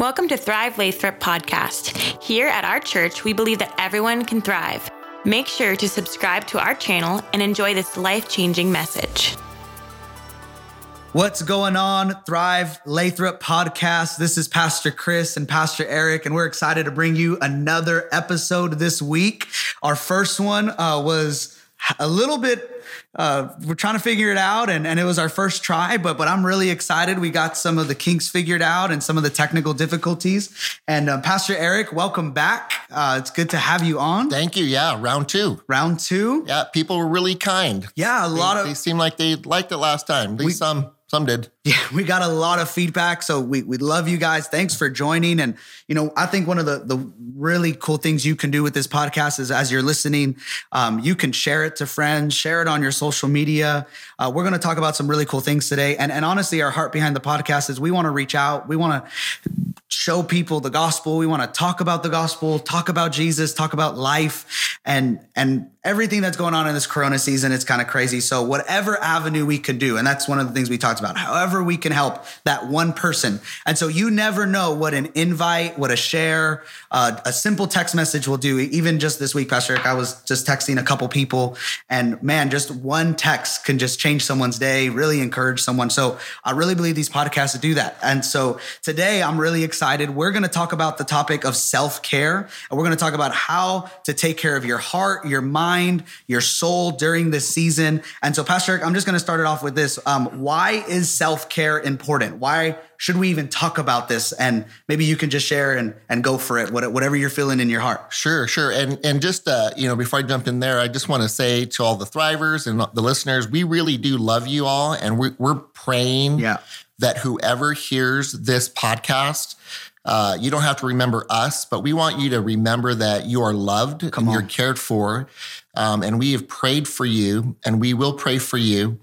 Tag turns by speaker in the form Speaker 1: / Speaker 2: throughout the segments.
Speaker 1: Welcome to Thrive Lathrop podcast. Here at our church, we believe that everyone can thrive. Make sure to subscribe to our channel and enjoy this life changing message.
Speaker 2: What's going on, Thrive Lathrop podcast? This is Pastor Chris and Pastor Eric, and we're excited to bring you another episode this week. Our first one uh, was a little bit uh, we're trying to figure it out and, and it was our first try but but i'm really excited we got some of the kinks figured out and some of the technical difficulties and uh, pastor eric welcome back uh, it's good to have you on
Speaker 3: Thank you. Yeah, round two.
Speaker 2: round two
Speaker 3: Yeah, people were really kind.
Speaker 2: yeah a
Speaker 3: They,
Speaker 2: lot of
Speaker 3: they seemed like they liked it last time. At least some some did.
Speaker 2: Yeah, we got a lot of feedback. So we, we love you guys. Thanks for joining. And, you know, I think one of the, the really cool things you can do with this podcast is as you're listening, um, you can share it to friends, share it on your social media. Uh, we're going to talk about some really cool things today. And, and honestly, our heart behind the podcast is we want to reach out. We want to show people the gospel. We want to talk about the gospel, talk about Jesus, talk about life and, and everything that's going on in this Corona season. It's kind of crazy. So whatever avenue we can do, and that's one of the things we talked about, however we can help that one person. And so you never know what an invite, what a share, uh, a simple text message will do. Even just this week, Pastor Eric, I was just texting a couple people and man, just one text can just change someone's day, really encourage someone. So I really believe these podcasts do that. And so today I'm really excited. We're going to talk about the topic of self care and we're going to talk about how to take care of your heart, your mind, your soul during this season. And so, Pastor Eric, I'm just going to start it off with this. Um, why is self care important? Why should we even talk about this? And maybe you can just share and, and go for it, whatever you're feeling in your heart.
Speaker 3: Sure, sure. And and just uh, you know, before I jump in there, I just want to say to all the thrivers and the listeners, we really do love you all, and we're we're praying
Speaker 2: Yeah.
Speaker 3: That whoever hears this podcast. Uh, you don't have to remember us, but we want you to remember that you are loved
Speaker 2: Come
Speaker 3: and you're cared for. Um, and we have prayed for you, and we will pray for you.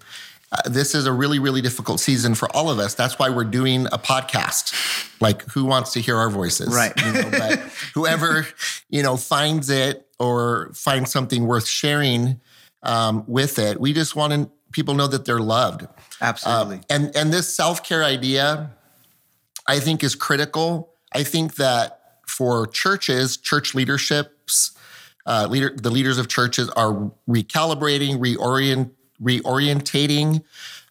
Speaker 3: Uh, this is a really, really difficult season for all of us. That's why we're doing a podcast. Like, who wants to hear our voices?
Speaker 2: Right.
Speaker 3: You know, but whoever, you know, finds it or finds something worth sharing um, with it, we just want to, people know that they're loved.
Speaker 2: Absolutely.
Speaker 3: Uh, and and this self care idea, I think, is critical. I think that for churches, church leaderships, uh, leader, the leaders of churches are recalibrating, reorient, reorientating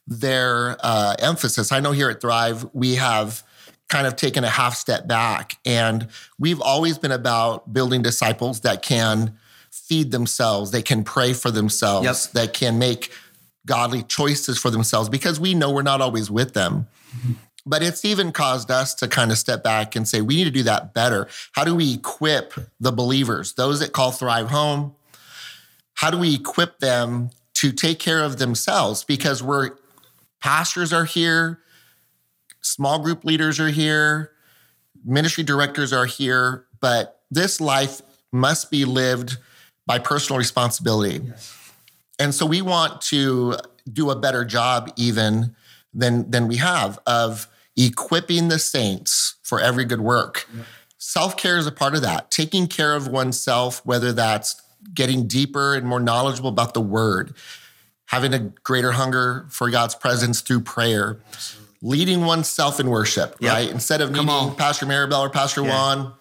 Speaker 3: their uh, emphasis. I know here at Thrive, we have kind of taken a half step back, and we've always been about building disciples that can feed themselves, they can pray for themselves,
Speaker 2: Yep.
Speaker 3: that can make godly choices for themselves because we know we're not always with them. Mm-hmm. But it's even caused us to kind of step back and say, we need to do that better. How do we equip the believers, those that call Thrive home? How do we equip them to take care of themselves? Because we're pastors are here, small group leaders are here, ministry directors are here, but this life must be lived by personal responsibility. And so we want to do a better job even than than we have of equipping the saints for every good work. Self-care is a part of that. Taking care of oneself whether that's getting deeper and more knowledgeable about the word, having a greater hunger for God's presence through prayer, leading oneself in worship,
Speaker 2: Yep.
Speaker 3: right? Instead of needing. Pastor Maribel or Pastor
Speaker 2: Yeah.
Speaker 3: Juan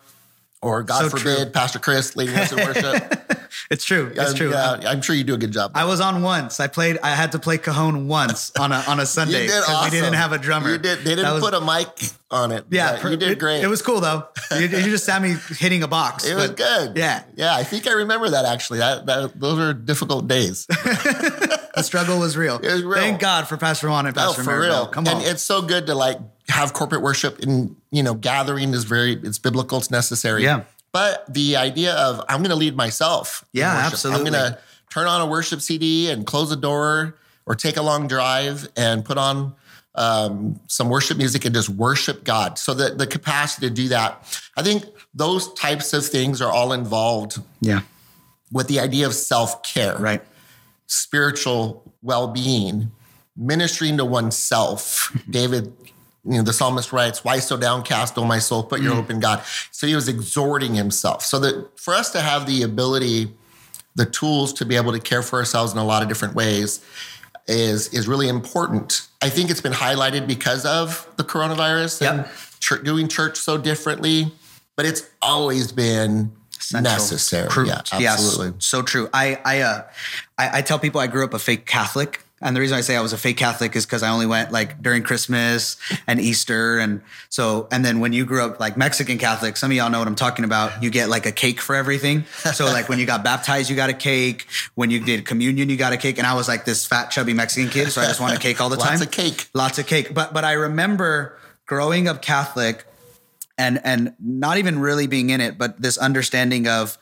Speaker 3: or God
Speaker 2: So
Speaker 3: forbid
Speaker 2: true.
Speaker 3: Pastor Chris leading us in worship.
Speaker 2: it's true. It's true.
Speaker 3: yeah, I'm sure you do a good job.
Speaker 2: I was on once. I played. I had to play cajon once on a on a Sunday
Speaker 3: You did
Speaker 2: because we didn't have a drummer.
Speaker 3: You did. They didn't
Speaker 2: was-
Speaker 3: put a mic on it.
Speaker 2: Yeah, per-
Speaker 3: you did great.
Speaker 2: It, was cool though. You, you just had me hitting a box.
Speaker 3: It was good.
Speaker 2: Yeah,
Speaker 3: yeah. I think I remember that actually. That, that those are difficult days.
Speaker 2: the struggle was real.
Speaker 3: It was real.
Speaker 2: Thank God for Pastor Juan and Pastor
Speaker 3: for
Speaker 2: Maribel.
Speaker 3: real.
Speaker 2: Come on.
Speaker 3: And it's so good to like have corporate worship and you know gathering is very it's biblical. It's necessary.
Speaker 2: Yeah.
Speaker 3: But the idea of I'm going to lead myself.
Speaker 2: Yeah, absolutely.
Speaker 3: I'm going to turn on a worship CD and close the door or take a long drive and put on um, some worship music and just worship God. So that the capacity to do that, I think those types of things are all involved
Speaker 2: yeah.
Speaker 3: with the idea of self care,
Speaker 2: Right.
Speaker 3: spiritual well being, ministering to oneself. David, you know, the psalmist writes, Why so downcast, O my soul? Put your hope in God. So he was exhorting himself. So that for us to have the ability, the tools to be able to care for ourselves in a lot of different ways is, is really important. I think it's been highlighted because of the coronavirus and,
Speaker 2: Yep.
Speaker 3: church, doing church so differently, but it's always been
Speaker 2: Essential.
Speaker 3: necessary.
Speaker 2: True.
Speaker 3: Yeah,
Speaker 2: Yes,
Speaker 3: absolutely.
Speaker 2: so true. I I, uh, I I tell people I grew up a fake Catholic, and the reason I say I was a fake Catholic is because I only went like during Christmas and Easter, and so and then when you grew up like Mexican Catholic, some of y'all know what I'm talking about. You get like a cake for everything. So like when you got baptized, you got a cake. When you did communion, you got a cake. And I was like this fat chubby Mexican kid, so I just wanted cake all the time.
Speaker 3: Lots of cake.
Speaker 2: lots of cake. But but I remember growing up Catholic and and not even really being in it, but this understanding of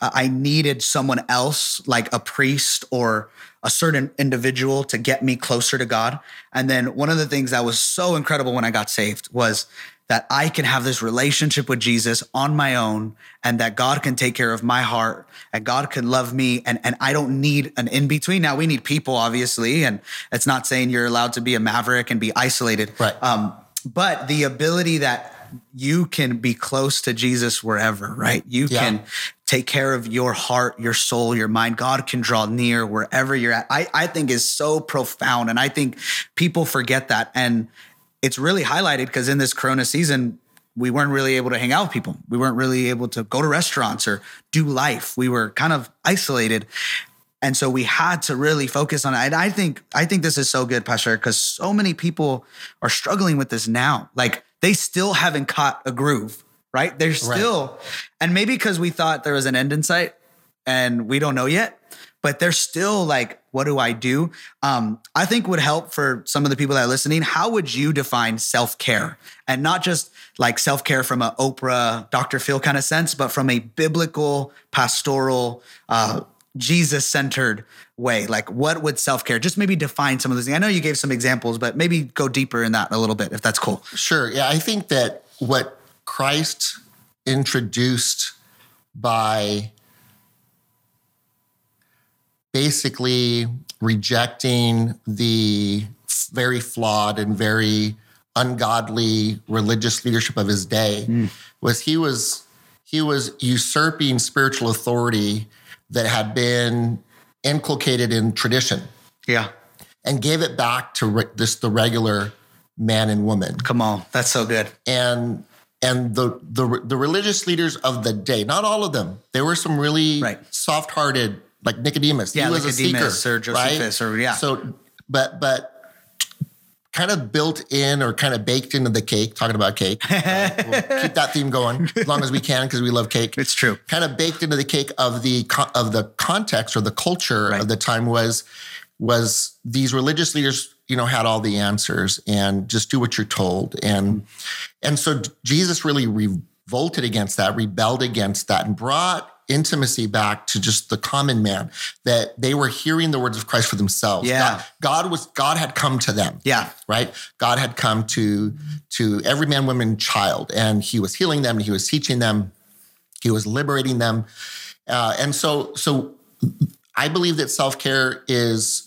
Speaker 2: uh, I needed someone else, like a priest or a certain individual, to get me closer to God. And then one of the things that was so incredible when I got saved was that I can have this relationship with Jesus on my own and that God can take care of my heart and God can love me and, and I don't need an in between. Now we need people, obviously, and it's not saying you're allowed to be a maverick and be isolated.
Speaker 3: Right.
Speaker 2: Um, but the ability that you can be close to Jesus wherever, right? You
Speaker 3: Yeah.
Speaker 2: can take care of your heart, your soul, your mind. God can draw near wherever you're at. I, I think is so profound. And I think people forget that. And it's really highlighted because in this Corona season, we weren't really able to hang out with people. We weren't really able to go to restaurants or do life. We were kind of isolated. And so we had to really focus on it. And I think I think this is so good, Pastor, because so many people are struggling with this now. Like they still haven't caught a groove, right? They're still, and maybe because we thought there was an end in sight and we don't know yet, but they're still like, what do I do? Um, I think would help for some of the people that are listening. How would you define self care? And not just like self care from a Oprah, Dr. Phil kind of sense, but from a biblical, pastoral, uh, Jesus centered way. Like, what would self care? Just maybe define some of those things. I know you gave some examples, but maybe go deeper in that a little bit if that's cool.
Speaker 3: Sure. Yeah, I think that what Christ introduced by basically rejecting the very flawed and very ungodly religious leadership of his day hmm. was he was he was usurping spiritual authority that had been inculcated in tradition
Speaker 2: Yeah.
Speaker 3: and gave it back to re- this the regular man and woman
Speaker 2: Come on. That's so good.
Speaker 3: and and the the the religious leaders of the day not all of them there were some really
Speaker 2: Right.
Speaker 3: soft-hearted like Nicodemus
Speaker 2: Yeah,
Speaker 3: he was
Speaker 2: Nicodemus
Speaker 3: a
Speaker 2: or
Speaker 3: seeker right?
Speaker 2: Josephus or- yeah.
Speaker 3: so but but kind of built in or kind of baked into the cake talking about cake Uh, we'll keep that theme going as long as we can because we love cake
Speaker 2: It's true.
Speaker 3: kind of baked into the cake of the of the context or the culture
Speaker 2: Right.
Speaker 3: of the time was was these religious leaders you know had all the answers and just do what you're told. And and so Jesus really revolted against that rebelled against that and brought intimacy back to just the common man that they were hearing the words of Christ for themselves.
Speaker 2: Yeah.
Speaker 3: God, God was God had come to them.
Speaker 2: Yeah.
Speaker 3: right? God had come to to every man woman child and he was healing them he was teaching them he was liberating them. Uh, and so so i believe that self-care is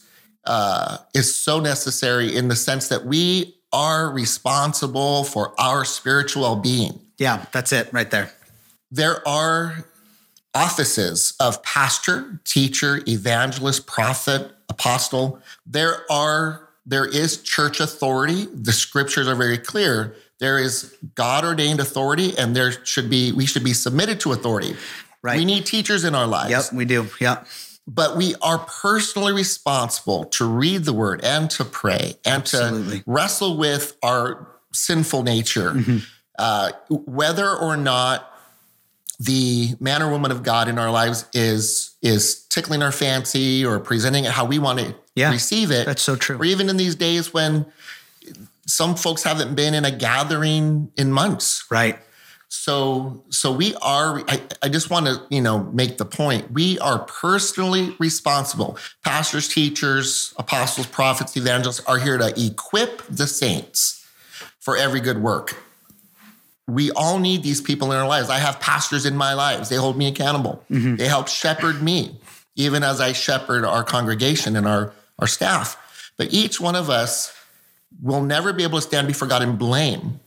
Speaker 3: uh, is so necessary in the sense that we are responsible for our spiritual well-being
Speaker 2: Yeah. That's it right there.
Speaker 3: there are offices of pastor, teacher, evangelist, prophet, apostle. There are there is church authority. The scriptures are very clear. There is God ordained authority and there should be we should be submitted to authority.
Speaker 2: Right.
Speaker 3: We need teachers in our lives.
Speaker 2: Yep. We do. Yep.
Speaker 3: But we are personally responsible to read the word and to pray and
Speaker 2: Absolutely.
Speaker 3: to wrestle with our sinful nature. Uh, whether or not the man or woman of God in our lives is is tickling our fancy or presenting it how we want to
Speaker 2: Yeah,
Speaker 3: receive it.
Speaker 2: that's so true.
Speaker 3: Or even in these days when some folks haven't been in a gathering in months.
Speaker 2: Right.
Speaker 3: So so we are I, I just want to, you know, make the point. We are personally responsible. Pastors, teachers, apostles, prophets, evangelists are here to equip the saints for every good work. We all need these people in our lives. I have pastors in my lives. They hold me accountable. Mm-hmm. They help shepherd me, even as I shepherd our congregation and our, our staff. But each one of us will never be able to stand before God and blame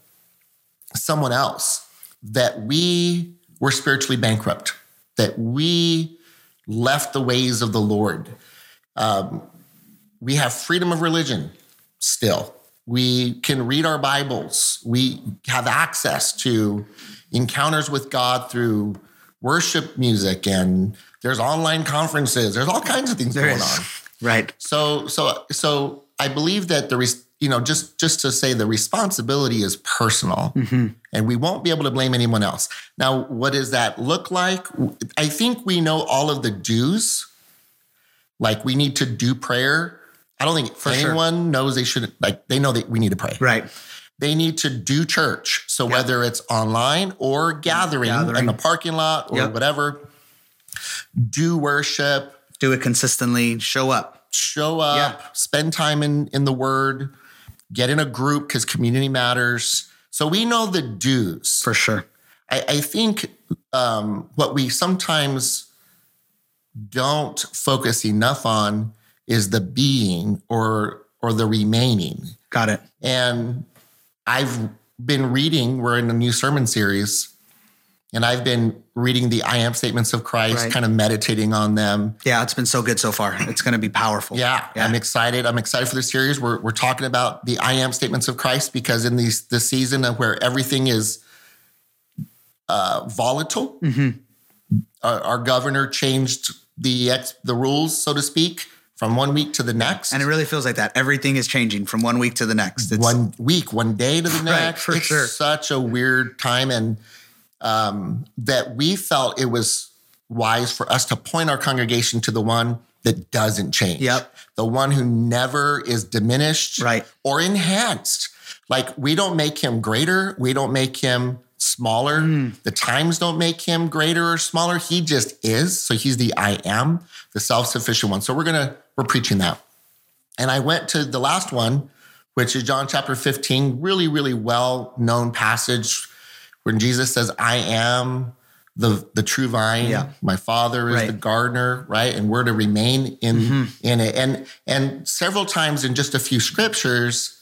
Speaker 3: someone else that we were spiritually bankrupt, that we left the ways of the Lord. Um, we have freedom of religion still. We can read our Bibles. We have access to encounters with God through worship music and there's online conferences. There's all kinds of things
Speaker 2: There
Speaker 3: going
Speaker 2: is.
Speaker 3: on.
Speaker 2: Right.
Speaker 3: So so so I believe that the res- you know just just to say the responsibility is personal mm-hmm. and we won't be able to blame anyone else. Now what does that look like? I think we know all of the do's. Like we need to do prayer. I don't think
Speaker 2: sure.
Speaker 3: anyone knows they shouldn't. like they know that we need to pray.
Speaker 2: Right.
Speaker 3: They need to do church. So whether it's online or gathering,
Speaker 2: Gathering.
Speaker 3: in the parking lot or
Speaker 2: Yep.
Speaker 3: whatever, do worship,
Speaker 2: Do it consistently. Show up.
Speaker 3: show up,
Speaker 2: Yeah.
Speaker 3: spend time in in the word, get in a group because community matters. So we know the do's.
Speaker 2: For sure.
Speaker 3: I, I think um, what we sometimes don't focus enough on is the being or or the remaining.
Speaker 2: Got it.
Speaker 3: And I've been reading, we're in a new sermon series, and I've been reading the I am statements of Christ,
Speaker 2: Right.
Speaker 3: kind of meditating on them.
Speaker 2: Yeah, it's been so good so far. It's going to be powerful.
Speaker 3: Yeah, I'm excited. I'm excited for the series. We're, we're talking about the I am statements of Christ because in these this season of where everything is uh, volatile, our, our governor changed the ex, the rules, so to speak, from one week to the next.
Speaker 2: And it really feels like that. Everything is changing from one week to the next. It's,
Speaker 3: one week, one day to the
Speaker 2: Right,
Speaker 3: next.
Speaker 2: for
Speaker 3: it's
Speaker 2: sure.
Speaker 3: such a weird time, and um, that we felt it was wise for us to point our congregation to the one that doesn't change.
Speaker 2: Yep.
Speaker 3: The one who never is diminished
Speaker 2: Right.
Speaker 3: or enhanced. Like we don't make him greater, we don't make him smaller.
Speaker 2: Hmm.
Speaker 3: The times don't make him greater or smaller. He just is. So he's the I am, the self-sufficient one. So we're gonna we're preaching that. And I went to the last one, which is John chapter 15, really, really well known passage when Jesus says, I am the, the true vine.
Speaker 2: Yeah.
Speaker 3: My father is
Speaker 2: Right.
Speaker 3: the gardener, right? And we're to remain in, mm-hmm. in it. And, and several times in just a few scriptures,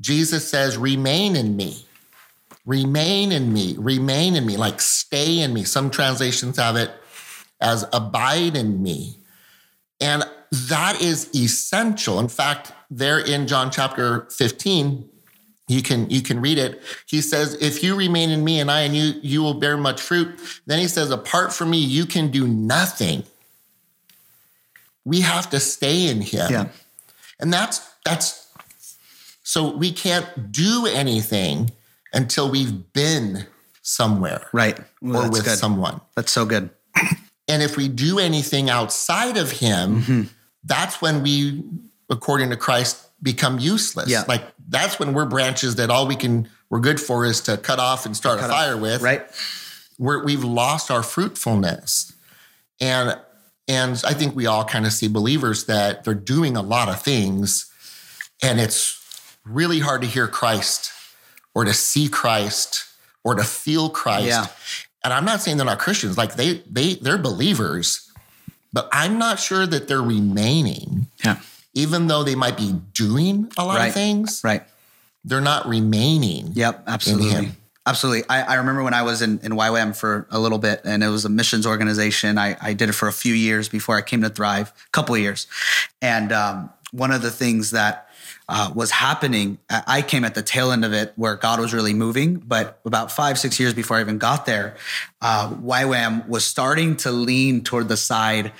Speaker 3: Jesus says, remain in me. Remain in me, remain in me, like stay in me. Some translations have it as abide in me. And that is essential. In fact, there in John chapter 15, you can you can read it. He says, "If you remain in me and I in you, you will bear much fruit." Then he says, "Apart from me, you can do nothing." We have to stay in him.
Speaker 2: yeah.
Speaker 3: And that's that's so we can't do anything until we've been somewhere
Speaker 2: Right. Ooh,
Speaker 3: or with
Speaker 2: good.
Speaker 3: someone.
Speaker 2: That's so good.
Speaker 3: And if we do anything outside of him,
Speaker 2: Mm-hmm.
Speaker 3: that's when we, according to Christ, become useless.
Speaker 2: Yeah.
Speaker 3: Like that's when we're branches that all we can we're good for is to cut off and start a fire with.
Speaker 2: Right.
Speaker 3: We're, we've lost our fruitfulness. And and I think we all kind of see believers that they're doing a lot of things, and it's really hard to hear Christ or to see Christ or to feel Christ.
Speaker 2: Yeah.
Speaker 3: And I'm not saying they're not Christians, like they they they're believers, but I'm not sure that they're remaining,
Speaker 2: Yeah.
Speaker 3: Even though they might be doing a lot
Speaker 2: Right.
Speaker 3: of things,
Speaker 2: Right.
Speaker 3: they're not remaining.
Speaker 2: Yep, absolutely. Absolutely. I, I remember when I was in, in YWAM for a little bit and it was a missions organization. I, I did it for a few years before I came to Thrive, a couple of years. And um, one of the things that uh, was happening, I came at the tail end of it where God was really moving. But about five, six years before I even got there, uh, YWAM was starting to lean toward the side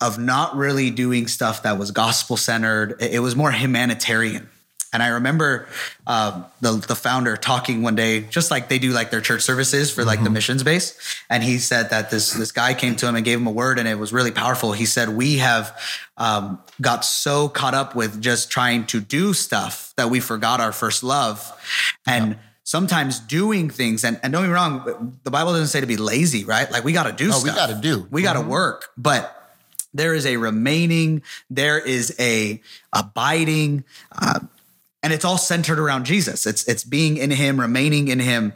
Speaker 2: of not really doing stuff that was gospel centered. It was more humanitarian. And I remember uh, the the founder talking one day, just like they do like their church services for like the missions base. And he said that this this guy came to him and gave him a word, and it was really powerful. He said, "We have um, got so caught up with just trying to do stuff that we forgot our first love, and." Sometimes doing things, and, and don't get me wrong, the Bible doesn't say to be lazy, right? Like we got to do
Speaker 3: Oh, we gotta do.
Speaker 2: We got to work. But there is a remaining, there is a abiding, uh, and it's all centered around Jesus. It's it's being in Him, remaining in Him,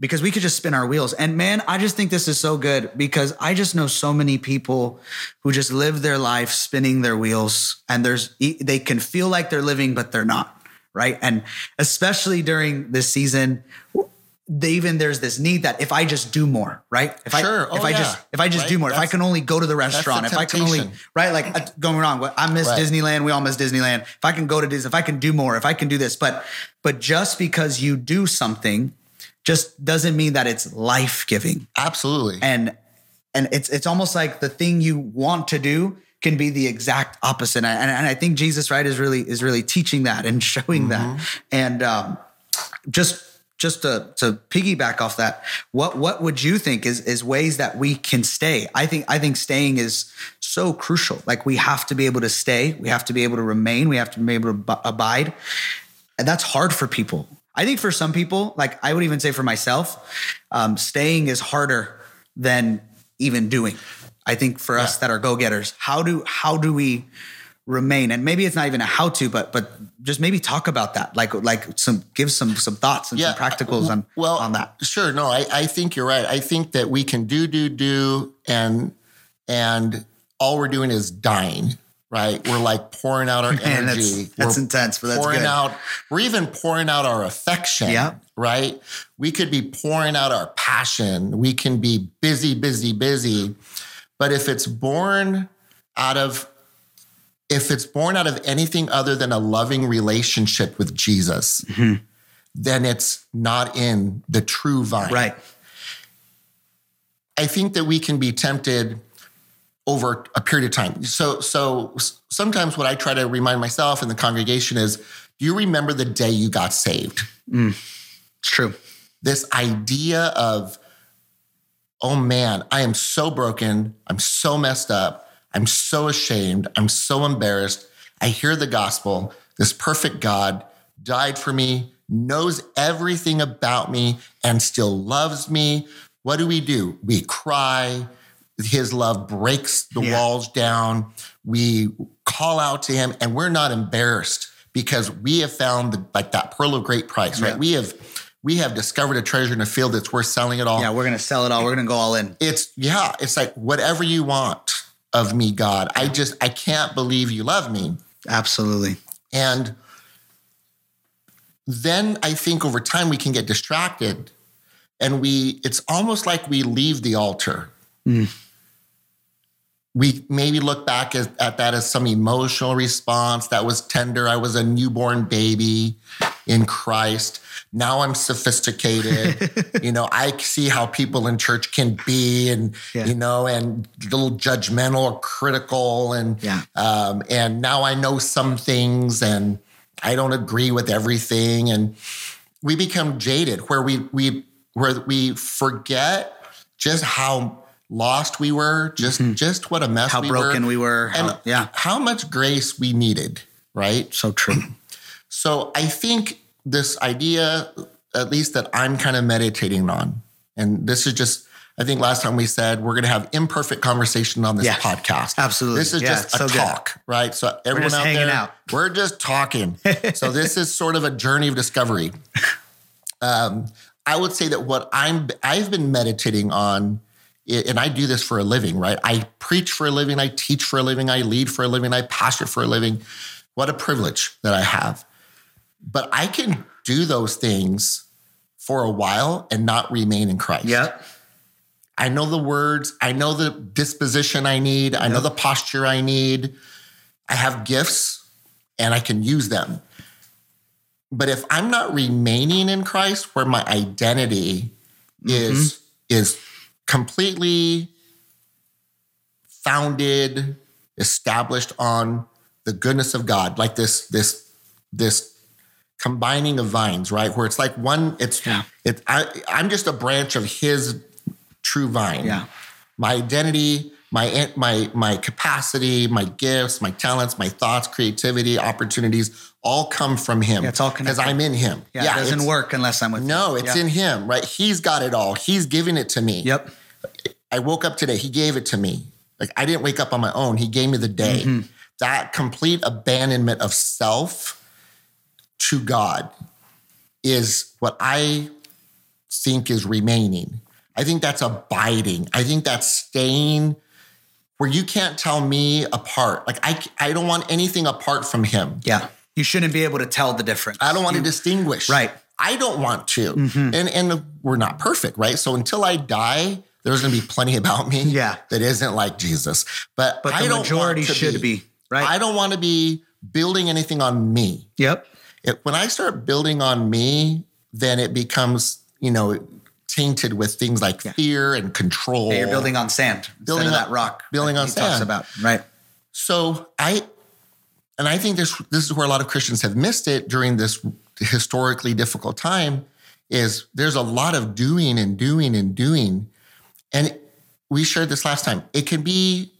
Speaker 2: because we could just spin our wheels. And man, I just think this is so good because I just know so many people who just live their life spinning their wheels, and there's they can feel like they're living, but they're not, right? And especially during this season they, even there's this need that if I just do more, right? If
Speaker 3: Sure.
Speaker 2: I if
Speaker 3: Oh,
Speaker 2: I
Speaker 3: yeah.
Speaker 2: just if I just
Speaker 3: Right.
Speaker 2: do more, if I can only go to the restaurant, if I can only right, like uh, going wrong, I miss
Speaker 3: Right.
Speaker 2: Disneyland, we all miss Disneyland. If I can go to Disney, if I can do more, if I can do this, but but just because you do something, just doesn't mean that it's life giving
Speaker 3: Absolutely.
Speaker 2: and and it's it's almost like the thing you want to do can be the exact opposite and, and I think Jesus right is really is really teaching that and showing that and um, just just to to piggyback off that what what would you think is is ways that we can stay? I think I think staying is so crucial. Like we have to be able to stay. We have to be able to remain. We have to be able to ab- abide. And that's hard for people. I think for some people, like I would even say for myself, um, staying is harder than even doing. I think for us that are go getters, how do how do we remain? And maybe it's not even a how to, but but just maybe talk about that, like like some give some some thoughts and some practicals on
Speaker 3: well,
Speaker 2: on that.
Speaker 3: Sure. No, I, I think you're right. I think that we can do, do, do, and and all we're doing is dying. Right. We're like pouring out our
Speaker 2: Man, that's-
Speaker 3: energy.
Speaker 2: that's intense, but that's
Speaker 3: pouring
Speaker 2: good.
Speaker 3: out. We're even pouring out our affection.
Speaker 2: Yeah.
Speaker 3: Right. We could be pouring out our passion. We can be busy, busy, busy. But if it's born out of if it's born out of anything other than a loving relationship with Jesus,
Speaker 2: Mm-hmm.
Speaker 3: then it's not in the true vine.
Speaker 2: Right.
Speaker 3: I think that we can be tempted over a period of time. So, so sometimes what I try to remind myself and the congregation is, do you remember the day you got saved?
Speaker 2: It's true.
Speaker 3: This idea of, oh man, I am so broken. I'm so messed up. I'm so ashamed. I'm so embarrassed. I hear the gospel. This perfect God died for me, knows everything about me, and still loves me. What do we do? We cry. His love breaks the
Speaker 2: Yeah.
Speaker 3: walls down. We call out to him, and we're not embarrassed because we have found the, like that pearl of great price, right?
Speaker 2: Yeah.
Speaker 3: We have we have discovered a treasure in a field that's worth selling it all.
Speaker 2: Yeah, we're gonna sell it all. We're gonna go all in.
Speaker 3: It's yeah, it's like whatever you want of me, God. I just I can't believe you love me.
Speaker 2: Absolutely.
Speaker 3: And then I think over time we can get distracted and we it's almost like we leave the altar. Mm. We maybe look back at, at that as some emotional response that was tender. I was a newborn baby in Christ. Now I'm sophisticated. you know, I see how people in church can be and,
Speaker 2: Yeah.
Speaker 3: you know, and a little judgmental or critical. And,
Speaker 2: Yeah.
Speaker 3: um, and now I know some things and I don't agree with everything. And we become jaded where we, we, where we forget just how lost we were, just, just what a mess
Speaker 2: How
Speaker 3: we
Speaker 2: broken
Speaker 3: were,
Speaker 2: we were. How,
Speaker 3: and
Speaker 2: yeah.
Speaker 3: how much grace we needed, right?
Speaker 2: So true.
Speaker 3: So I think this idea, at least that I'm kind of meditating on, and this is just, I think last time we said we're going to have imperfect conversation on this podcast.
Speaker 2: absolutely.
Speaker 3: This is
Speaker 2: Yeah,
Speaker 3: just a
Speaker 2: so good.
Speaker 3: talk, right? So everyone out there,
Speaker 2: out.
Speaker 3: we're just talking. so this is sort of a journey of discovery. Um, I would say that what I'm, I've been meditating on, and I do this for a living, right? I preach for a living, I teach for a living, I lead for a living, I pastor for a living. What a privilege that I have. But I can do those things for a while and not remain in Christ.
Speaker 2: Yep.
Speaker 3: I know the words, I know the disposition I need, I know the posture I need. I have gifts and I can use them. But if I'm not remaining in Christ where my identity mm-hmm. is is completely founded, established on the goodness of God, like this this this combining of vines, right? Where it's like one, it's
Speaker 2: Yeah.
Speaker 3: it I I'm just a branch of his true vine.
Speaker 2: Yeah.
Speaker 3: My identity, my my my capacity, my gifts, my talents, my thoughts, creativity, opportunities all come from him.
Speaker 2: Yeah, it's all connected. because.
Speaker 3: I'm in him.
Speaker 2: Yeah, it doesn't work unless I'm with
Speaker 3: No,
Speaker 2: you.
Speaker 3: it's
Speaker 2: Yeah.
Speaker 3: in him, right? He's got it all. He's giving it to me.
Speaker 2: Yep.
Speaker 3: I woke up today. He gave it to me. Like I didn't wake up on my own. He gave me the day.
Speaker 2: Mm-hmm.
Speaker 3: That complete abandonment of self to God is what I think is remaining. I think that's abiding. I think that's staying where you can't tell me apart. Like I, I don't want anything apart from Him.
Speaker 2: Yeah. You shouldn't be able to tell the difference.
Speaker 3: I don't want to distinguish.
Speaker 2: Right.
Speaker 3: I don't want to. Mm-hmm. And and we're not perfect, right? So until I die, there's going to be plenty about me
Speaker 2: Yeah.
Speaker 3: that isn't like Jesus. But
Speaker 2: But
Speaker 3: I
Speaker 2: the majority should be, right?
Speaker 3: I don't want to be building anything on me.
Speaker 2: Yep.
Speaker 3: It, when I start building on me, then it becomes, you know, tainted with things like fear and control.
Speaker 2: Yeah, you're building on sand
Speaker 3: Building on-
Speaker 2: that rock.
Speaker 3: building
Speaker 2: that
Speaker 3: on
Speaker 2: he talks
Speaker 3: sand.
Speaker 2: about right.
Speaker 3: So I, and I think this this is where a lot of Christians have missed it during this historically difficult time. Is there's a lot of doing and doing and doing, and we shared this last time. It can be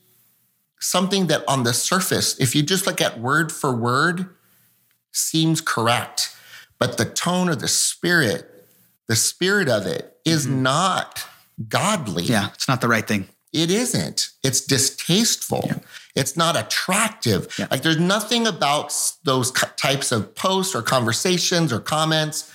Speaker 3: something that on the surface, if you just look at word for word, seems correct, but the tone of the spirit, the spirit of it is mm-hmm. not godly.
Speaker 2: Yeah, it's not the right thing.
Speaker 3: It isn't. It's distasteful. It's not attractive.
Speaker 2: Yeah.
Speaker 3: Like there's nothing about those types of posts or conversations or comments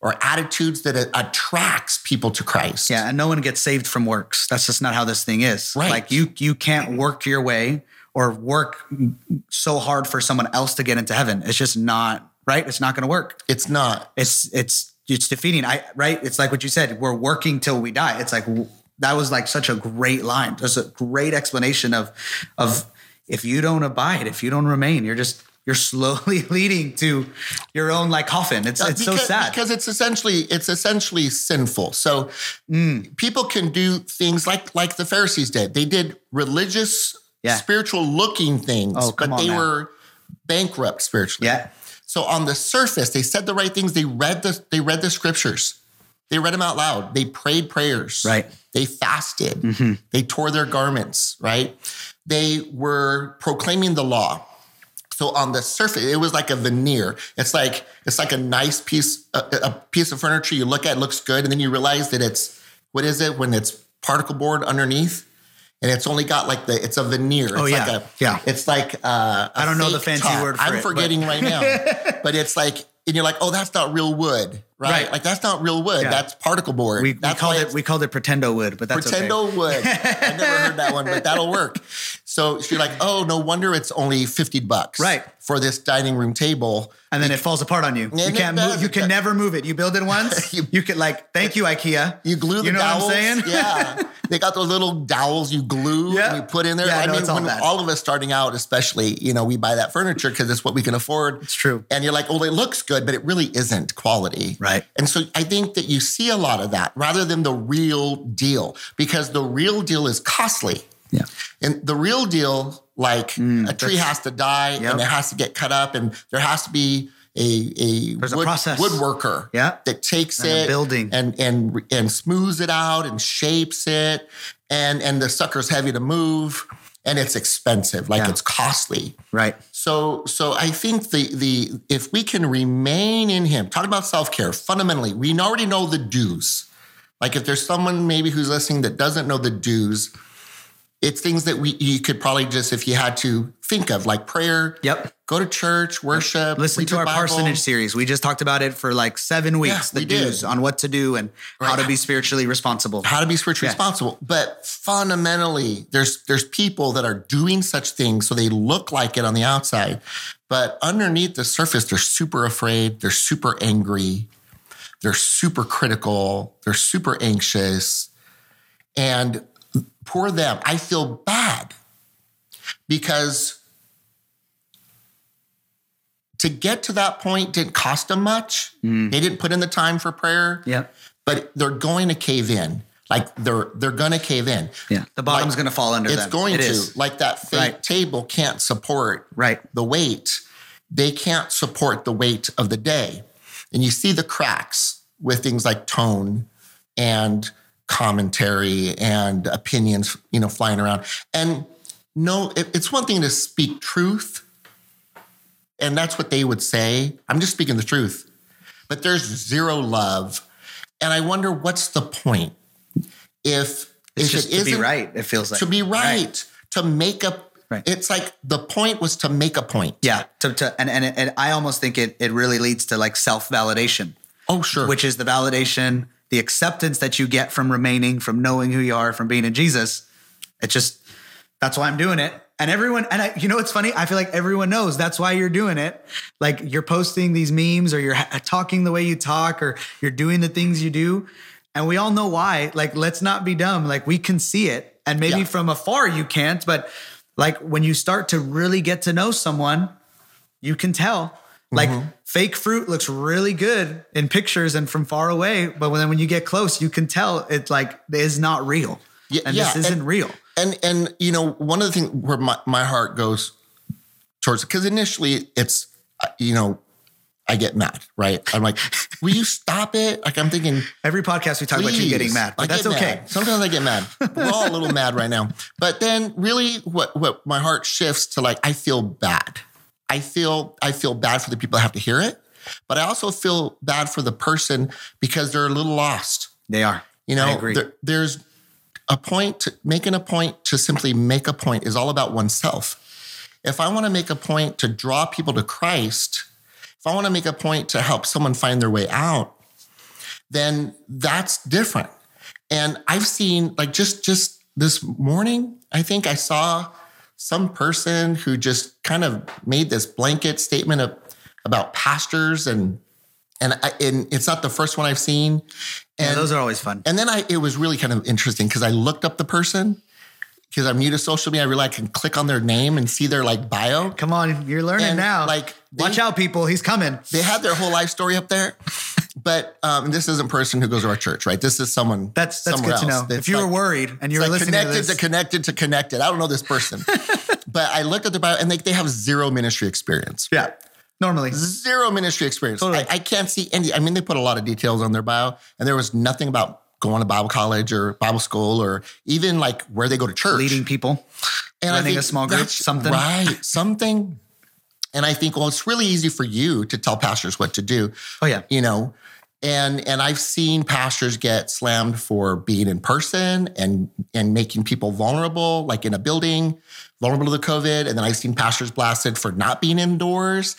Speaker 3: or attitudes that it attracts people to Christ.
Speaker 2: Yeah, and no one gets saved from works. That's just not how this thing is.
Speaker 3: Right.
Speaker 2: Like you you can't work your way or work so hard for someone else to get into heaven. It's just not right. It's not going to work.
Speaker 3: It's not.
Speaker 2: It's it's it's defeating. I right. It's like what you said. We're working till we die. It's like that was like such a great line. There's a great explanation of of if you don't abide, if you don't remain, you're just you're slowly leading to your own like coffin. It's it's so sad.
Speaker 3: because it's essentially it's essentially sinful. So
Speaker 2: Mm.
Speaker 3: people can do things like like the Pharisees did. They did religious,
Speaker 2: Yeah.
Speaker 3: spiritual looking things,
Speaker 2: Oh,
Speaker 3: but they
Speaker 2: now.
Speaker 3: were bankrupt spiritually.
Speaker 2: yeah.
Speaker 3: So on the surface, they said the right things. They read the they read the scriptures. They read them out loud. They prayed prayers.
Speaker 2: Right. Mm-hmm.
Speaker 3: They fasted. They tore their garments. Right. They were proclaiming the law. So on the surface, it was like a veneer. It's like it's like a nice piece a, a piece of furniture. You look at it looks good, and then you realize that it's what is it when it's particle board underneath, and it's only got like the it's a veneer. It's
Speaker 2: Oh,
Speaker 3: like
Speaker 2: yeah.
Speaker 3: a,
Speaker 2: Yeah.
Speaker 3: It's like uh, I
Speaker 2: don't know the fancy word for
Speaker 3: I'm
Speaker 2: it, but-
Speaker 3: forgetting right now, but it's like, and you're like, oh, that's not real wood, right?
Speaker 2: Right.
Speaker 3: Like that's not real wood.
Speaker 2: Yeah.
Speaker 3: That's particle board.
Speaker 2: We, we called it we called it pretendo wood, but that's okay.
Speaker 3: Pretendo wood. I never heard that one, but that'll work. So you're like, oh, no wonder it's only 50 bucks
Speaker 2: Right.
Speaker 3: For this dining room table.
Speaker 2: and then it falls apart on you. You can't
Speaker 3: does.
Speaker 2: move. You can never move it. You build it once.
Speaker 3: You-
Speaker 2: you, can like, thank you, IKEA.
Speaker 3: You glue the
Speaker 2: You know
Speaker 3: dowels.
Speaker 2: what I'm saying?
Speaker 3: yeah. They got those little dowels you glue
Speaker 2: Yeah.
Speaker 3: and you put in there.
Speaker 2: Yeah,
Speaker 3: I
Speaker 2: no,
Speaker 3: mean,
Speaker 2: it's all
Speaker 3: when all of us starting out, especially, you know, we buy that furniture because it's what we can afford.
Speaker 2: It's true.
Speaker 3: And you're like, oh, it looks good, but it really isn't quality.
Speaker 2: Right.
Speaker 3: And so I think that you see a lot of that rather than the real deal because the real deal is costly.
Speaker 2: Yeah.
Speaker 3: And the real deal, like a tree has to die
Speaker 2: Mm, Yep.
Speaker 3: and it has to get cut up and there has to be a, a,
Speaker 2: There's a process.
Speaker 3: woodworker
Speaker 2: Yeah.
Speaker 3: that takes
Speaker 2: And
Speaker 3: it
Speaker 2: building.
Speaker 3: and and and smooths it out and shapes it and and the sucker's heavy to move and it's expensive like
Speaker 2: Yeah.
Speaker 3: it's costly
Speaker 2: Right.
Speaker 3: so so i think the the if we can remain in him talk about self-care fundamentally we already know the do's like if there's someone maybe who's listening that doesn't know the do's it's things that we you could probably just if you had to think of like prayer
Speaker 2: Yep.
Speaker 3: go to church worship
Speaker 2: Listen to our
Speaker 3: Bible.
Speaker 2: parsonage series. We just talked about it for like seven weeks.
Speaker 3: we
Speaker 2: the
Speaker 3: did.
Speaker 2: do's on what to do and how to be spiritually responsible.
Speaker 3: how to be spiritually
Speaker 2: Yeah.
Speaker 3: responsible. But fundamentally, there's there's people that are doing such things so they look like it on the outside, but underneath the surface, they're super afraid, they're super angry, they're super critical, they're super anxious, and poor them. I feel bad because to get to that point didn't cost them much. Mm. They didn't put in the time for prayer
Speaker 2: Yep.
Speaker 3: but they're going to cave in. Like they're they're going to cave in.
Speaker 2: Yeah. The bottom's
Speaker 3: Like,
Speaker 2: going to fall under
Speaker 3: It's
Speaker 2: them.
Speaker 3: going
Speaker 2: It
Speaker 3: to.
Speaker 2: is.
Speaker 3: Like that fake
Speaker 2: Right.
Speaker 3: table can't support
Speaker 2: Right.
Speaker 3: the weight. They can't support the weight of the day. And you see the cracks with things like tone and commentary and opinions, you know, flying around. And no, it- it's one thing to speak truth. And that's what they would say. I'm just speaking the truth. But there's zero love. And I wonder what's the point? If
Speaker 2: It's
Speaker 3: if
Speaker 2: just
Speaker 3: it
Speaker 2: to be right. It feels like
Speaker 3: to be right, to make a
Speaker 2: Right.
Speaker 3: it's like the point was to make a point.
Speaker 2: Yeah. To, to and, and and I almost think it it really leads to like self validation,
Speaker 3: Oh, sure.
Speaker 2: which is the validation, the acceptance that you get from remaining, from knowing who you are, from being in Jesus. It just that's why I'm doing it. And everyone, and I, you know, what's funny. I feel like everyone knows that's why you're doing it. Like you're posting these memes, or you're ha- talking the way you talk, or you're doing the things you do, and we all know why. Like, let's not be dumb. Like we can see it, and maybe
Speaker 3: Yeah.
Speaker 2: from afar you can't, but like when you start to really get to know someone, you can tell. Like
Speaker 3: Mm-hmm.
Speaker 2: Fake fruit looks really good in pictures and from far away, but when when you get close, you can tell it like is not real.
Speaker 3: Yeah,
Speaker 2: and
Speaker 3: yeah,
Speaker 2: this isn't
Speaker 3: and-
Speaker 2: real.
Speaker 3: And and you know, one of the things where my, my heart goes towards because initially it's uh, you know, I get mad, right? I'm like, will you stop it? Like I'm thinking,
Speaker 2: Every podcast we talk about you getting mad, but that's
Speaker 3: get
Speaker 2: okay.
Speaker 3: mad. Sometimes I get mad. We're all a little mad right now. But then really what what my heart shifts to like I feel bad. I feel I feel bad for the people that have to hear it, but I also feel bad for the person because they're a little lost.
Speaker 2: They are.
Speaker 3: You know,
Speaker 2: I agree.
Speaker 3: there- there's a point, to, making a point to simply make a point is all about oneself. If I want to make a point to draw people to Christ, if I want to make a point to help someone find their way out, then that's different. And I've seen like just just this morning, I think I saw some person who just kind of made this blanket statement of, about pastors and and, I, and it's not the first one I've seen.
Speaker 2: yeah,
Speaker 3: And
Speaker 2: those are always fun.
Speaker 3: and then I, it was really kind of interesting because I looked up the person because I'm new to social media. I realized I can click on their name and see their like bio.
Speaker 2: Come on, you're learning
Speaker 3: And,
Speaker 2: now.
Speaker 3: like,
Speaker 2: watch out, people. He's coming.
Speaker 3: They had their whole life story up there, but um, this isn't a person who goes to our church, right? This is someone
Speaker 2: That's that's good to know.
Speaker 3: It's
Speaker 2: If you were worried and you were
Speaker 3: like
Speaker 2: listening
Speaker 3: connected
Speaker 2: to
Speaker 3: to, connected to connected. I don't know this person, but I looked at their bio and they, they have zero ministry experience.
Speaker 2: yeah, normally
Speaker 3: Zero ministry experience.
Speaker 2: Totally.
Speaker 3: I, I can't see any. I mean, they put a lot of details on their bio, and there was nothing about going to Bible college or Bible school or even like where they go to church.
Speaker 2: leading people.
Speaker 3: and
Speaker 2: running a small group, something.
Speaker 3: right? Something. And I think, well, it's really easy for you to tell pastors what to do.
Speaker 2: Oh yeah,
Speaker 3: You know, and and I've seen pastors get slammed for being in person and and making people vulnerable, like in a building, vulnerable to the COVID. And then I've seen pastors blasted for not being indoors.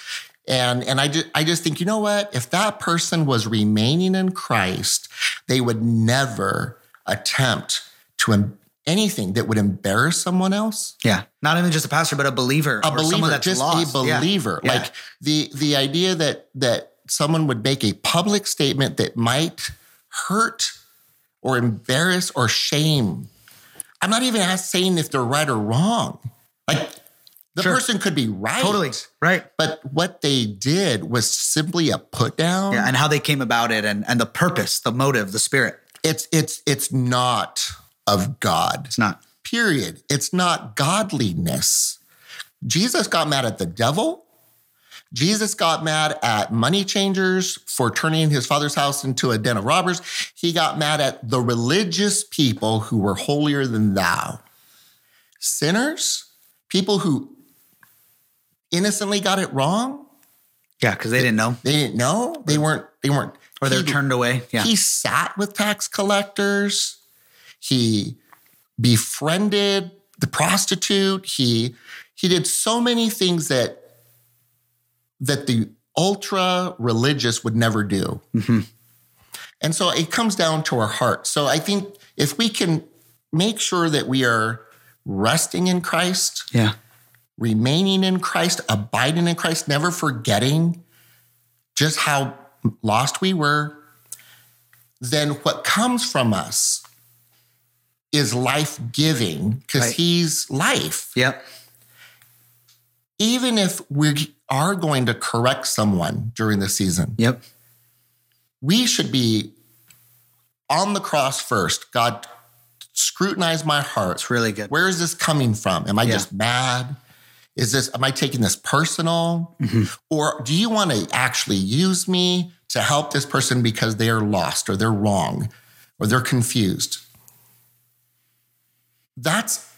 Speaker 3: And and I just I just think, you know what? If that person was remaining in Christ, they would never attempt to em- anything that would embarrass someone else
Speaker 2: yeah. Not even just a pastor, but a believer,
Speaker 3: a
Speaker 2: or
Speaker 3: believer,
Speaker 2: someone that's
Speaker 3: just
Speaker 2: lost.
Speaker 3: a believer.
Speaker 2: Yeah.
Speaker 3: Like the the idea that that someone would make a public statement that might hurt or embarrass or shame. I'm not even saying if they're right or wrong. Like the
Speaker 2: Sure.
Speaker 3: person could be right.
Speaker 2: totally right.
Speaker 3: But what they did was simply a put down.
Speaker 2: Yeah, and how they came about it, and and the purpose, the motive, the spirit.
Speaker 3: It's it's it's not of God.
Speaker 2: It's not.
Speaker 3: Period. It's not godliness. Jesus got mad at the devil. Jesus got mad at money changers for turning his father's house into a den of robbers. He got mad at the religious people who were holier than thou. Sinners, people who innocently got it wrong,
Speaker 2: Yeah, because they didn't know,
Speaker 3: they didn't know, they weren't, they weren't,
Speaker 2: or they're
Speaker 3: he-
Speaker 2: turned away. Yeah,
Speaker 3: he sat with tax collectors. He befriended the prostitute. He he did so many things that that the ultra religious would never do.
Speaker 2: Mhm.
Speaker 3: And so it comes down to our heart. So I think if we can make sure that we are resting in Christ,
Speaker 2: yeah,
Speaker 3: remaining in Christ, abiding in Christ, never forgetting just how lost we were, then what comes from us is life giving because
Speaker 2: Right.
Speaker 3: He's life.
Speaker 2: yep,
Speaker 3: Even if we are going to correct someone during the season,
Speaker 2: yep.
Speaker 3: we should be on the cross first. God, scrutinize my heart.
Speaker 2: It's really good.
Speaker 3: Where is this coming from? Am I
Speaker 2: Yeah.
Speaker 3: just mad? Is this, am I taking this personal?
Speaker 2: Mm-hmm.
Speaker 3: Or do you want to actually use me to help this person because they are lost or they're wrong or they're confused? That's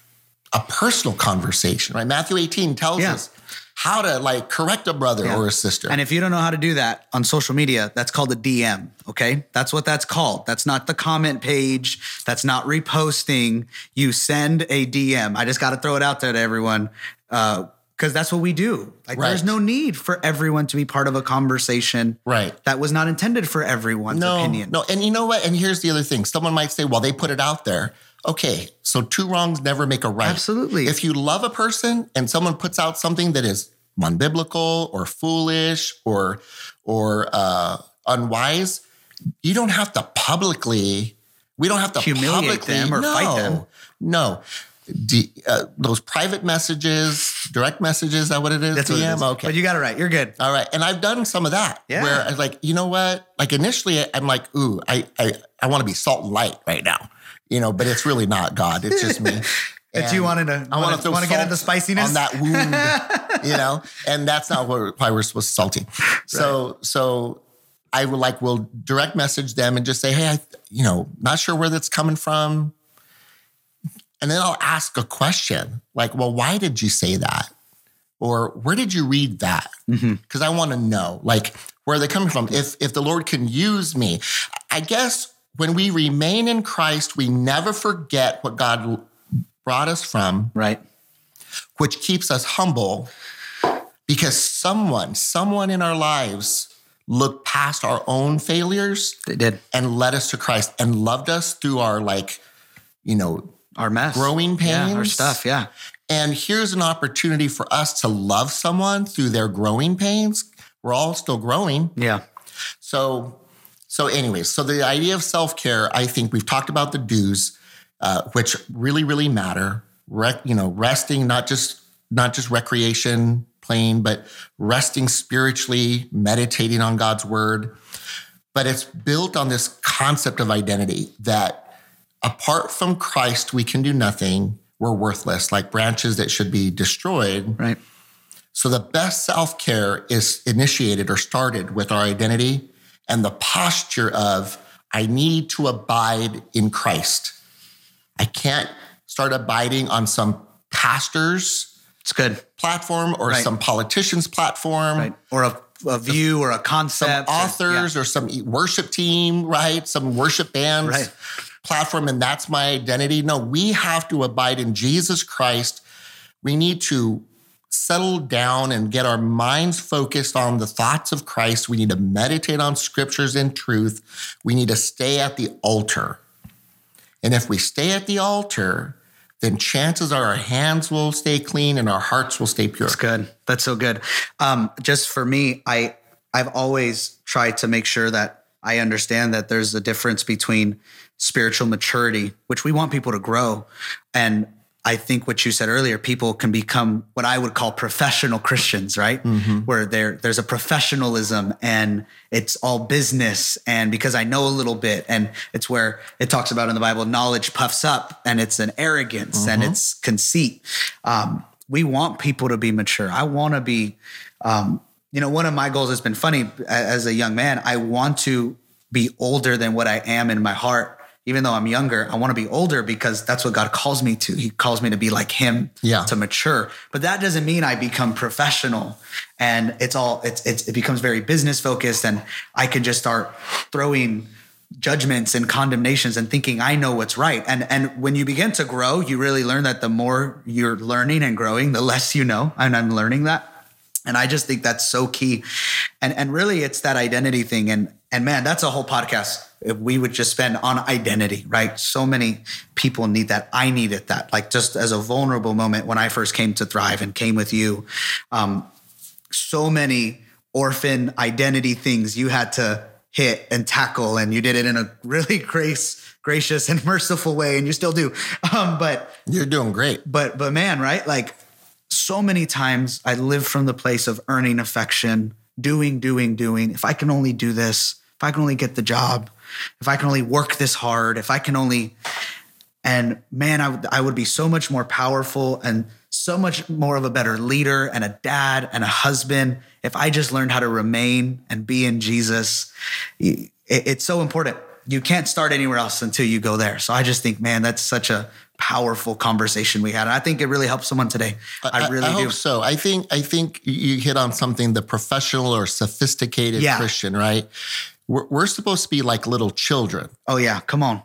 Speaker 3: a personal conversation, right? Matthew 18 tells
Speaker 2: Yeah.
Speaker 3: us how to like correct a brother
Speaker 2: Yeah.
Speaker 3: or a sister.
Speaker 2: And if you don't know how to do that on social media, that's called a DM. Okay. That's what that's called. That's not the comment page. That's not reposting. You send a DM. I just got to throw it out there to everyone. Uh, because that's what we do. Like,
Speaker 3: Right.
Speaker 2: there's no need for everyone to be part of a conversation
Speaker 3: right.
Speaker 2: that was not intended for everyone's
Speaker 3: No,
Speaker 2: opinion.
Speaker 3: no. And you know what? And here's the other thing. Someone might say, well, they put it out there. Okay, so two wrongs never make a right.
Speaker 2: Absolutely.
Speaker 3: If you love a person and someone puts out something that is unbiblical or foolish or or uh, unwise, you don't have to publicly. We don't have to
Speaker 2: Humiliate
Speaker 3: publicly,
Speaker 2: them or
Speaker 3: no,
Speaker 2: fight them.
Speaker 3: No. D, uh, those private messages, direct messages, is that what it is?
Speaker 2: That's what it
Speaker 3: DM?
Speaker 2: is.
Speaker 3: Okay.
Speaker 2: But you got it right. You're good.
Speaker 3: All right. And I've done some of that
Speaker 2: Yeah.
Speaker 3: where I was like, you know what? Like initially I'm like, ooh, I I, I want to be salt and light right now. You know, but it's really not God. It's just me.
Speaker 2: That you wanted to
Speaker 3: I want
Speaker 2: wanna-
Speaker 3: throw
Speaker 2: get into spiciness?
Speaker 3: on that wound, you know, and that's not what, why we're supposed to salty. So, so I would like will direct message them and just say, hey, I, you know, not sure where that's coming from, and then I'll ask a question like, well, why did you say that? Or where did you read that? Mm-hmm. Because I want to know, like, where are they coming from? If if the Lord can use me, I guess when we remain in Christ, we never forget what God brought us from,
Speaker 2: Right.
Speaker 3: which keeps us humble because someone, someone in our lives looked past our own failures
Speaker 2: They did.
Speaker 3: and led us to Christ and loved us through our like, you know,
Speaker 2: Our mess.
Speaker 3: Growing
Speaker 2: Yeah, our
Speaker 3: pains.
Speaker 2: stuff. Yeah.
Speaker 3: and here's an opportunity for us to love someone through their growing pains. We're all still growing.
Speaker 2: Yeah.
Speaker 3: So, so anyways, so the idea of self care, I think we've talked about the do's, uh, which really, really matter. Rec, you know, resting, not just not just recreation, playing, but resting spiritually, meditating on God's word. But it's built on this concept of identity that apart from Christ, we can do nothing. We're worthless, like branches that should be destroyed.
Speaker 2: Right.
Speaker 3: So the best self care is initiated or started with our identity and the posture of, I need to abide in Christ. I can't start abiding on some pastor's
Speaker 2: It's good.
Speaker 3: platform or
Speaker 2: Right.
Speaker 3: some politician's platform.
Speaker 2: Right. Or a, a view or a
Speaker 3: Some
Speaker 2: concept. or-
Speaker 3: authors or some worship team, right? Some worship bands
Speaker 2: Right.
Speaker 3: platform, and that's my identity. No, we have to abide in Jesus Christ. We need to settle down and get our minds focused on the thoughts of Christ. We need to meditate on scriptures and truth. We need to stay at the altar. And if we stay at the altar, then chances are our hands will stay clean and our hearts will stay pure.
Speaker 2: That's good. That's so good. Um, just for me, I I've always tried to make sure that I understand that there's a difference between spiritual maturity, which we want people to grow, and I think what you said earlier, people can become what I would call professional Christians, right? Where there there's a professionalism and it's all business and because I know a little bit and it's where it talks about in the Bible knowledge puffs up and it's an arrogance and it's conceit. Um, we want people to be mature. I want to be um, you know, one of my goals has been funny as a young man. I want to be older than what I am in my heart. Even though I'm younger, I want to be older because that's what God calls me to. He calls me to be like Him,
Speaker 3: Yeah.
Speaker 2: to mature. But that doesn't mean I become professional, and it's all it's, it's it becomes very business focused, and I can just start throwing judgments and condemnations and thinking I know what's right. And and when you begin to grow, you really learn that the more you're learning and growing, the less you know. And I'm learning that. And I just think that's so key. And and really it's that identity thing. And and man, that's a whole podcast. If we would just spend on identity, right? So many people need that. I needed that. Like just as a vulnerable moment when I first came to Thrive and came with you. Um, so many orphan identity things you had to hit and tackle, and you did it in a really grace, gracious and merciful way, and you still do. Um, but
Speaker 3: You're doing great.
Speaker 2: but but man, right? Like so many times I live from the place of earning affection, doing, doing, doing. If I can only do this, if I can only get the job, if I can only work this hard, if I can only and man, I would be so much more powerful and so much more of a better leader and a dad and a husband if I just learned how to remain and be in Jesus. It- it's so important. You can't start anywhere else until you go there. So I just think, man, that's such a powerful conversation we had. And I think it really helped someone today. I, really
Speaker 3: I
Speaker 2: do.
Speaker 3: hope so. I think I think you hit on something. The professional or sophisticated
Speaker 2: Yeah.
Speaker 3: Christian, right? We're, we're supposed to be like little children.
Speaker 2: Oh yeah, come on.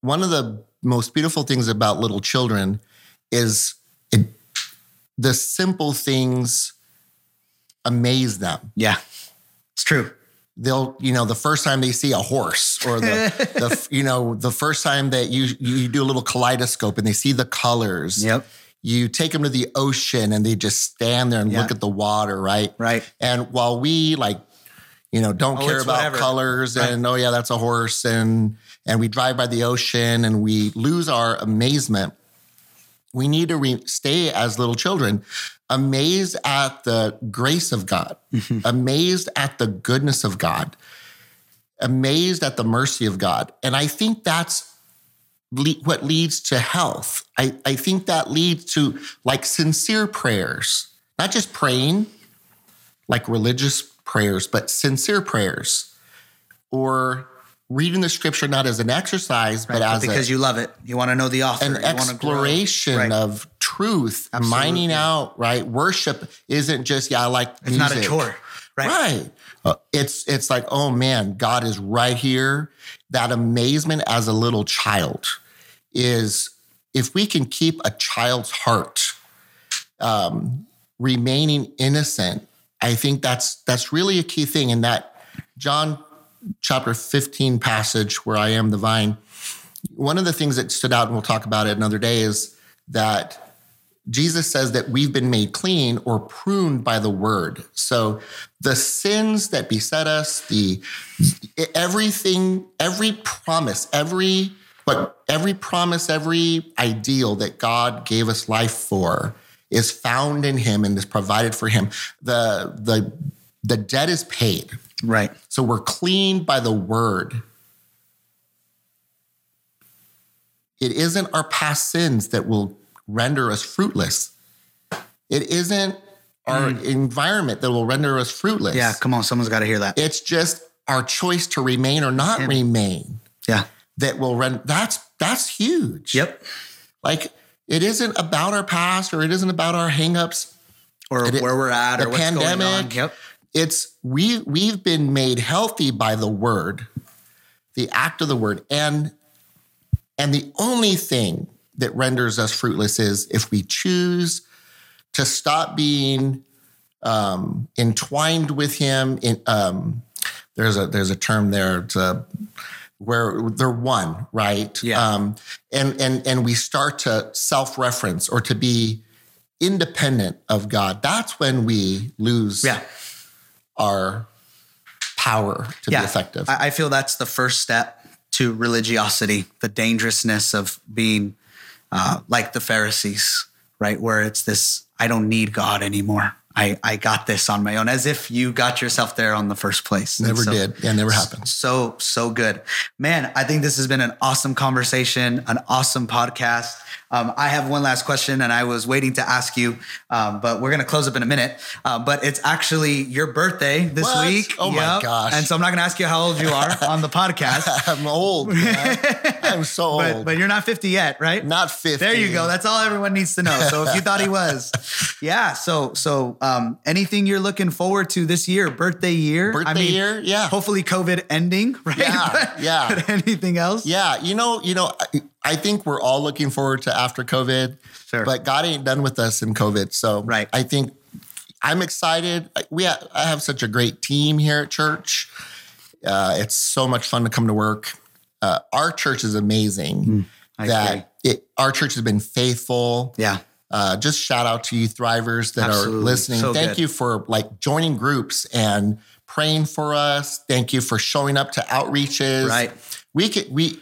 Speaker 3: One of the most beautiful things about little children is it, the simple things amaze them.
Speaker 2: Yeah, it's true.
Speaker 3: they'll you know the first time they see a horse or the, the you know the first time that you you do a little kaleidoscope and they see the colors
Speaker 2: Yep.
Speaker 3: you take them to the ocean and they just stand there and
Speaker 2: Yeah.
Speaker 3: look at the water right
Speaker 2: Right.
Speaker 3: and while we like you know don't
Speaker 2: Oh,
Speaker 3: care about
Speaker 2: whatever.
Speaker 3: colors
Speaker 2: Right.
Speaker 3: and oh yeah that's a horse and and we drive by the ocean and we lose our amazement we need to re- stay as little children amazed at the grace of god
Speaker 2: Mm-hmm.
Speaker 3: amazed at the goodness of god amazed at the mercy of god and i think that's le- what leads to health I, I think that leads to like sincere prayers not just praying like religious prayers but sincere prayers or reading the scripture not as an exercise but
Speaker 2: Right,
Speaker 3: as a,
Speaker 2: because you love it. You want to know the author.
Speaker 3: an
Speaker 2: You wanna grow.
Speaker 3: exploration
Speaker 2: Right.
Speaker 3: of truth,
Speaker 2: Absolutely.
Speaker 3: mining out, right? Worship isn't just, yeah, I like
Speaker 2: It's not a chore. Right.
Speaker 3: Right. Uh, it's it's like, oh man, God is right here. That amazement as a little child is if we can keep a child's heart um, remaining innocent, I think that's that's really a key thing. In that John chapter 15 passage where I am the vine, one of the things that stood out, and we'll talk about it another day, is that Jesus says that we've been made clean or pruned by the word. So the sins that beset us, the everything, every promise, every but every promise, every ideal that God gave us life for is found in him and is provided for him. The the the debt is paid.
Speaker 2: Right.
Speaker 3: So we're cleaned by the word. It isn't our past sins that will render us fruitless. It isn't our environment that will render us fruitless.
Speaker 2: Mm. Yeah. Come on. Someone's got to hear that.
Speaker 3: It's just our choice to remain or not remain
Speaker 2: Yeah.
Speaker 3: that will render that's that's huge.
Speaker 2: Yep.
Speaker 3: Like it isn't about our past or it isn't about our hangups.
Speaker 2: Or
Speaker 3: It-
Speaker 2: where we're at
Speaker 3: the
Speaker 2: or what's going on.
Speaker 3: pandemic,
Speaker 2: Yep.
Speaker 3: it's we we've been made healthy by the word the act of the word and and the only thing that renders us fruitless is if we choose to stop being um, entwined with him in um, there's a there's a term there to where they're one right
Speaker 2: Yeah.
Speaker 3: um, and and and we start to self-reference or to be independent of god that's when we lose
Speaker 2: Yeah.
Speaker 3: our power to
Speaker 2: yeah.
Speaker 3: be effective.
Speaker 2: I, I feel that's the first step to religiosity, the dangerousness of being uh, like the Pharisees, right? Where it's this, I don't need God anymore. I, I got this on my own, as if you got yourself there on the first place.
Speaker 3: Never
Speaker 2: so-
Speaker 3: did. Yeah, never happened.
Speaker 2: So, so good. Man, I think this has been an awesome conversation, an awesome podcast. Um, I have one last question and I was waiting to ask you, um, but we're going to close up in a minute. Uh, but it's actually your birthday this
Speaker 3: What?
Speaker 2: week.
Speaker 3: Oh my gosh.
Speaker 2: And so I'm not going to ask you how old you are on the podcast,
Speaker 3: I'm old. I'm so old.
Speaker 2: but, but you're not 50 yet, right?
Speaker 3: Not 50.
Speaker 2: There you go. That's all everyone needs to know. So if you thought he was, yeah. So so um, anything you're looking forward to this year, birthday year,
Speaker 3: Birthday year? Yeah.
Speaker 2: Hopefully COVID ending, right?
Speaker 3: Yeah,
Speaker 2: But-
Speaker 3: yeah.
Speaker 2: But anything else?
Speaker 3: yeah, you know, you know, I, I think we're all looking forward to after COVID,
Speaker 2: Sure.
Speaker 3: but God ain't done with us in COVID. So
Speaker 2: Right.
Speaker 3: I think I'm excited. We ha- I have such a great team here at church. Uh, it's so much fun to come to work. Uh, our church is amazing.
Speaker 2: Mm, I
Speaker 3: that
Speaker 2: agree.
Speaker 3: it, our church has been faithful.
Speaker 2: Yeah.
Speaker 3: Uh, just shout out to you thrivers that
Speaker 2: Absolutely.
Speaker 3: are listening.
Speaker 2: So
Speaker 3: Thank
Speaker 2: good.
Speaker 3: you for like joining groups and praying for us. Thank you for showing up to outreaches.
Speaker 2: Right.
Speaker 3: We could we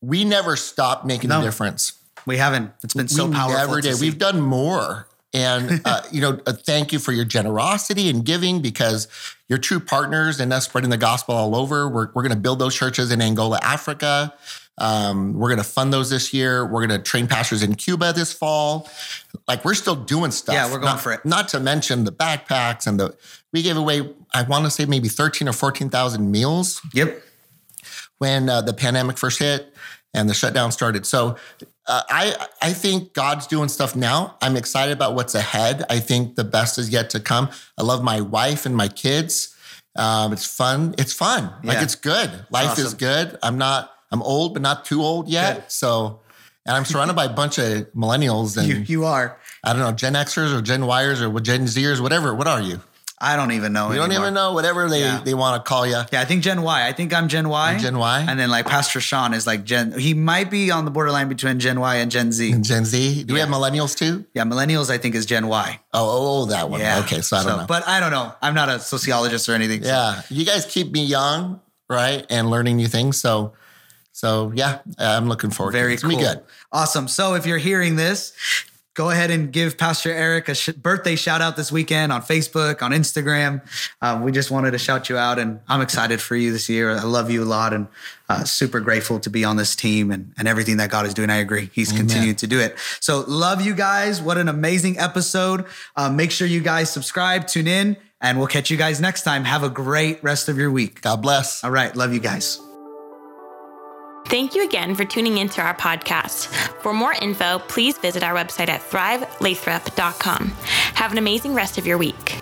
Speaker 3: we never stopped making
Speaker 2: No.
Speaker 3: a difference.
Speaker 2: We haven't. It's been so
Speaker 3: we
Speaker 2: powerful.
Speaker 3: never did. We've done more. And uh, you know, uh, thank you for your generosity and giving because you're true partners in us spreading the gospel all over. We're we're going to build those churches in Angola, Africa. Um, we're going to fund those this year. We're going to train pastors in Cuba this fall. Like we're still doing stuff.
Speaker 2: Yeah, we're going
Speaker 3: Not-
Speaker 2: for it.
Speaker 3: Not to mention the backpacks and the we gave away. I want to say maybe thirteen or fourteen thousand meals
Speaker 2: Yep.
Speaker 3: when uh, the pandemic first hit and the shutdown started. So uh, I I think God's doing stuff now. I'm excited about what's ahead. I think the best is yet to come. I love my wife and my kids. Um, it's fun. It's fun. Like it's good. Life is good. I'm not. I'm old, but not too old yet.
Speaker 2: Good.
Speaker 3: So, and I'm surrounded by a bunch of millennials and
Speaker 2: You you are.
Speaker 3: I don't know Gen Xers or Gen Yers or Gen Zers, whatever. What are you?
Speaker 2: I don't even know.
Speaker 3: You don't even know whatever they,
Speaker 2: Yeah.
Speaker 3: they want to call you.
Speaker 2: Yeah, I think Gen Y. I think I'm Gen Y.
Speaker 3: Gen Y?
Speaker 2: And then like Pastor Sean is like Gen. He might be on the borderline between Gen Y and Gen Z.
Speaker 3: And Gen Z. Do we have millennials too?
Speaker 2: Yeah, millennials I think is Gen Y.
Speaker 3: Oh, oh, oh, that one.
Speaker 2: Yeah.
Speaker 3: Okay, so I don't know.
Speaker 2: But I don't know. I'm not a sociologist or anything. so-
Speaker 3: yeah, you guys keep me young, right, and learning new things. So, so yeah, I'm looking forward. to it.
Speaker 2: Very
Speaker 3: It's
Speaker 2: cool.
Speaker 3: Good.
Speaker 2: Awesome. So if you're hearing this, go ahead and give Pastor Eric a sh- birthday shout out this weekend on Facebook, on Instagram. Um, we just wanted to shout you out, and I'm excited for you this year. I love you a lot, and uh, super grateful to be on this team and, and everything that God is doing. I agree. He's continued to do it. So love you guys. What an amazing episode. Uh, make sure you guys subscribe, tune in, and we'll catch you guys next time. Have a great rest of your week.
Speaker 3: God bless.
Speaker 2: All right. Love you guys.
Speaker 1: Thank you again for tuning into our podcast. For more info, please visit our website at thrivelathrop.com. Have an amazing rest of your week.